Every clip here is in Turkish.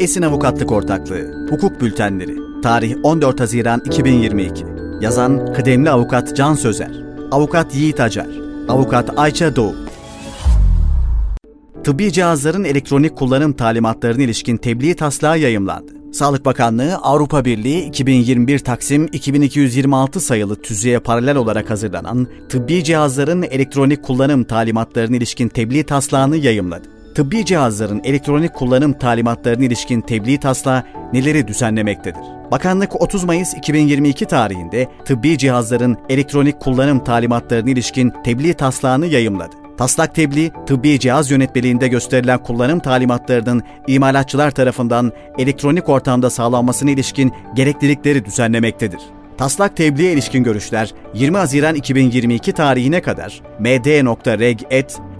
Esin Avukatlık Ortaklığı, Hukuk Bültenleri, tarih 14 Haziran 2022. Yazan kıdemli avukat Can Sözer, avukat Yiğit Acar, avukat Ayça Doğu. Tıbbi cihazların elektronik kullanım talimatlarına ilişkin tebliğ taslağı yayımlandı. Sağlık Bakanlığı Avrupa Birliği 2021 Taksim 2226 sayılı tüzüğe paralel olarak hazırlanan tıbbi cihazların elektronik kullanım talimatlarına ilişkin tebliğ taslağını yayımladı. Tıbbi cihazların elektronik kullanım talimatlarına ilişkin tebliğ taslağı neleri düzenlemektedir? Bakanlık 30 Mayıs 2022 tarihinde tıbbi cihazların elektronik kullanım talimatlarına ilişkin tebliğ taslağını yayımladı. Taslak tebliğ, tıbbi cihaz yönetmeliğinde gösterilen kullanım talimatlarının imalatçılar tarafından elektronik ortamda sağlanmasına ilişkin gereklilikleri düzenlemektedir. Taslak tebliğe ilişkin görüşler 20 Haziran 2022 tarihine kadar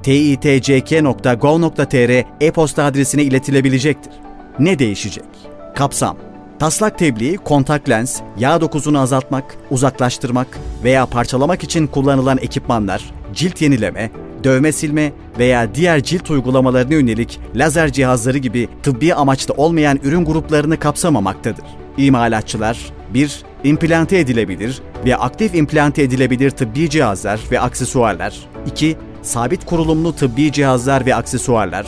md.reg.titck.gov.tr e-posta adresine iletilebilecektir. Ne değişecek? Kapsam Taslak tebliği kontak lens, yağ dokusunu azaltmak, uzaklaştırmak veya parçalamak için kullanılan ekipmanlar, cilt yenileme, dövme silme veya diğer cilt uygulamalarına yönelik lazer cihazları gibi tıbbi amaçlı olmayan ürün gruplarını kapsamamaktadır. İmalatçılar 1. İmplante edilebilir ve aktif implante edilebilir tıbbi cihazlar ve aksesuarlar 2. Sabit kurulumlu tıbbi cihazlar ve aksesuarlar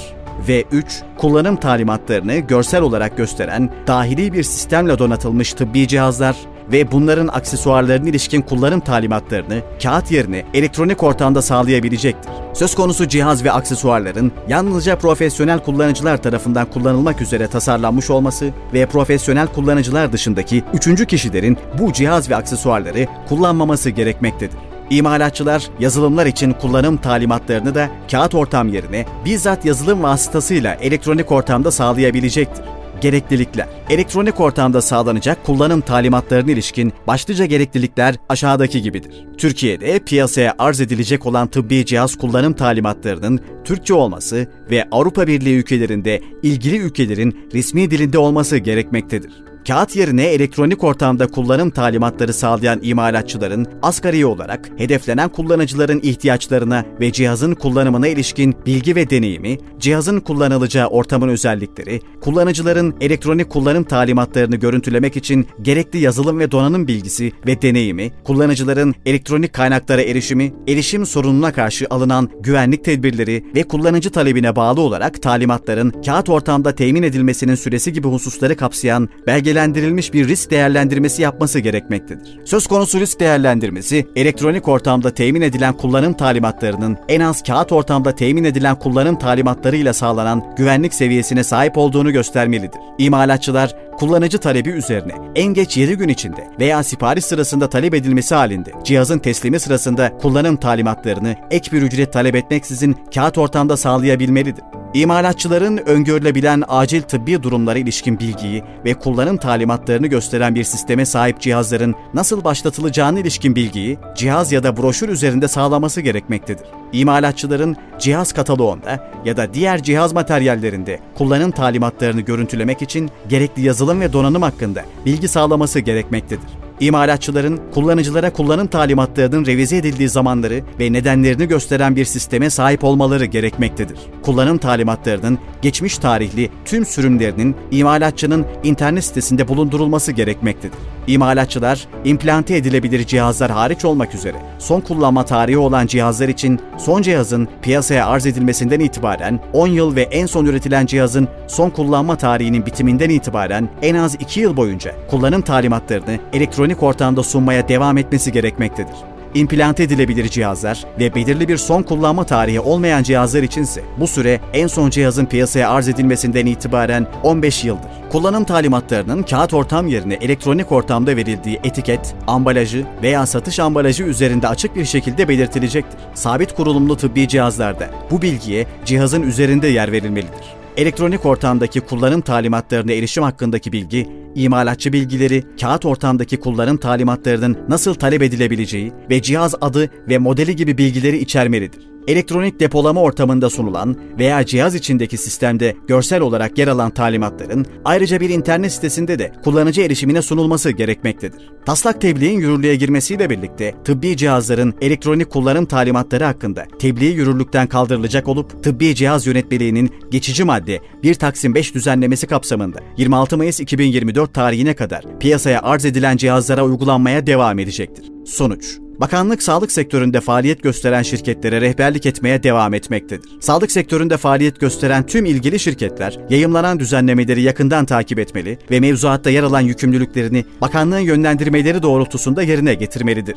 ve 3. Kullanım talimatlarını görsel olarak gösteren dahili bir sistemle donatılmış tıbbi cihazlar ve bunların aksesuarlarına ilişkin kullanım talimatlarını kağıt yerine elektronik ortamda sağlayabilecektir. Söz konusu cihaz ve aksesuarların yalnızca profesyonel kullanıcılar tarafından kullanılmak üzere tasarlanmış olması ve profesyonel kullanıcılar dışındaki üçüncü kişilerin bu cihaz ve aksesuarları kullanmaması gerekmektedir. İmalatçılar yazılımlar için kullanım talimatlarını da kağıt ortam yerine bizzat yazılım vasıtasıyla elektronik ortamda sağlayabilecektir. Gereklilikler Elektronik ortamda sağlanacak kullanım talimatlarına ilişkin başlıca gereklilikler aşağıdaki gibidir. Türkiye'de piyasaya arz edilecek olan tıbbi cihaz kullanım talimatlarının Türkçe olması ve Avrupa Birliği ülkelerinde ilgili ülkelerin resmi dilinde olması gerekmektedir. Kağıt yerine elektronik ortamda kullanım talimatları sağlayan imalatçıların asgari olarak hedeflenen kullanıcıların ihtiyaçlarına ve cihazın kullanımına ilişkin bilgi ve deneyimi, cihazın kullanılacağı ortamın özellikleri, kullanıcıların elektronik kullanım talimatlarını görüntülemek için gerekli yazılım ve donanım bilgisi ve deneyimi, kullanıcıların elektronik kaynaklara erişimi, erişim sorununa karşı alınan güvenlik tedbirleri ve kullanıcı talebine bağlı olarak talimatların kağıt ortamda temin edilmesinin süresi gibi hususları kapsayan belge belgelendirilmiş bir risk değerlendirmesi yapması gerekmektedir. Söz konusu risk değerlendirmesi, elektronik ortamda temin edilen kullanım talimatlarının en az kağıt ortamda temin edilen kullanım talimatlarıyla sağlanan güvenlik seviyesine sahip olduğunu göstermelidir. İmalatçılar, kullanıcı talebi üzerine en geç 7 gün içinde veya sipariş sırasında talep edilmesi halinde cihazın teslimi sırasında kullanım talimatlarını ek bir ücret talep etmeksizin kağıt ortamda sağlayabilmelidir. İmalatçıların öngörülebilen acil tıbbi durumlara ilişkin bilgiyi ve kullanım talimatlarını gösteren bir sisteme sahip cihazların nasıl başlatılacağına ilişkin bilgiyi cihaz ya da broşür üzerinde sağlaması gerekmektedir. İmalatçıların cihaz kataloğunda ya da diğer cihaz materyallerinde kullanım talimatlarını görüntülemek için gerekli yazılım ve donanım hakkında bilgi sağlaması gerekmektedir. İmalatçıların kullanıcılara kullanım talimatlarının revize edildiği zamanları ve nedenlerini gösteren bir sisteme sahip olmaları gerekmektedir. Kullanım talimatlarının geçmiş tarihli tüm sürümlerinin imalatçının internet sitesinde bulundurulması gerekmektedir. İmalatçılar, implante edilebilir cihazlar hariç olmak üzere son kullanma tarihi olan cihazlar için son cihazın piyasaya arz edilmesinden itibaren 10 yıl ve en son üretilen cihazın son kullanma tarihinin bitiminden itibaren en az 2 yıl boyunca kullanım talimatlarını elektronik ortamda sunmaya devam etmesi gerekmektedir implante edilebilir cihazlar ve belirli bir son kullanma tarihi olmayan cihazlar içinse bu süre en son cihazın piyasaya arz edilmesinden itibaren 15 yıldır. Kullanım talimatlarının kağıt ortam yerine elektronik ortamda verildiği etiket, ambalajı veya satış ambalajı üzerinde açık bir şekilde belirtilecektir. Sabit kurulumlu tıbbi cihazlarda bu bilgiye cihazın üzerinde yer verilmelidir. Elektronik ortamdaki kullanım talimatlarına erişim hakkındaki bilgi, imalatçı bilgileri, kağıt ortamdaki kullanım talimatlarının nasıl talep edilebileceği ve cihaz adı ve modeli gibi bilgileri içermelidir. Elektronik depolama ortamında sunulan veya cihaz içindeki sistemde görsel olarak yer alan talimatların ayrıca bir internet sitesinde de kullanıcı erişimine sunulması gerekmektedir. Taslak tebliğin yürürlüğe girmesiyle birlikte tıbbi cihazların elektronik kullanım talimatları hakkında tebliğ yürürlükten kaldırılacak olup tıbbi cihaz yönetmeliğinin geçici madde 1 Taksim 5 düzenlemesi kapsamında 26 Mayıs 2024 tarihine kadar piyasaya arz edilen cihazlara uygulanmaya devam edecektir. Sonuç Bakanlık sağlık sektöründe faaliyet gösteren şirketlere rehberlik etmeye devam etmektedir. Sağlık sektöründe faaliyet gösteren tüm ilgili şirketler yayımlanan düzenlemeleri yakından takip etmeli ve mevzuatta yer alan yükümlülüklerini bakanlığın yönlendirmeleri doğrultusunda yerine getirmelidir.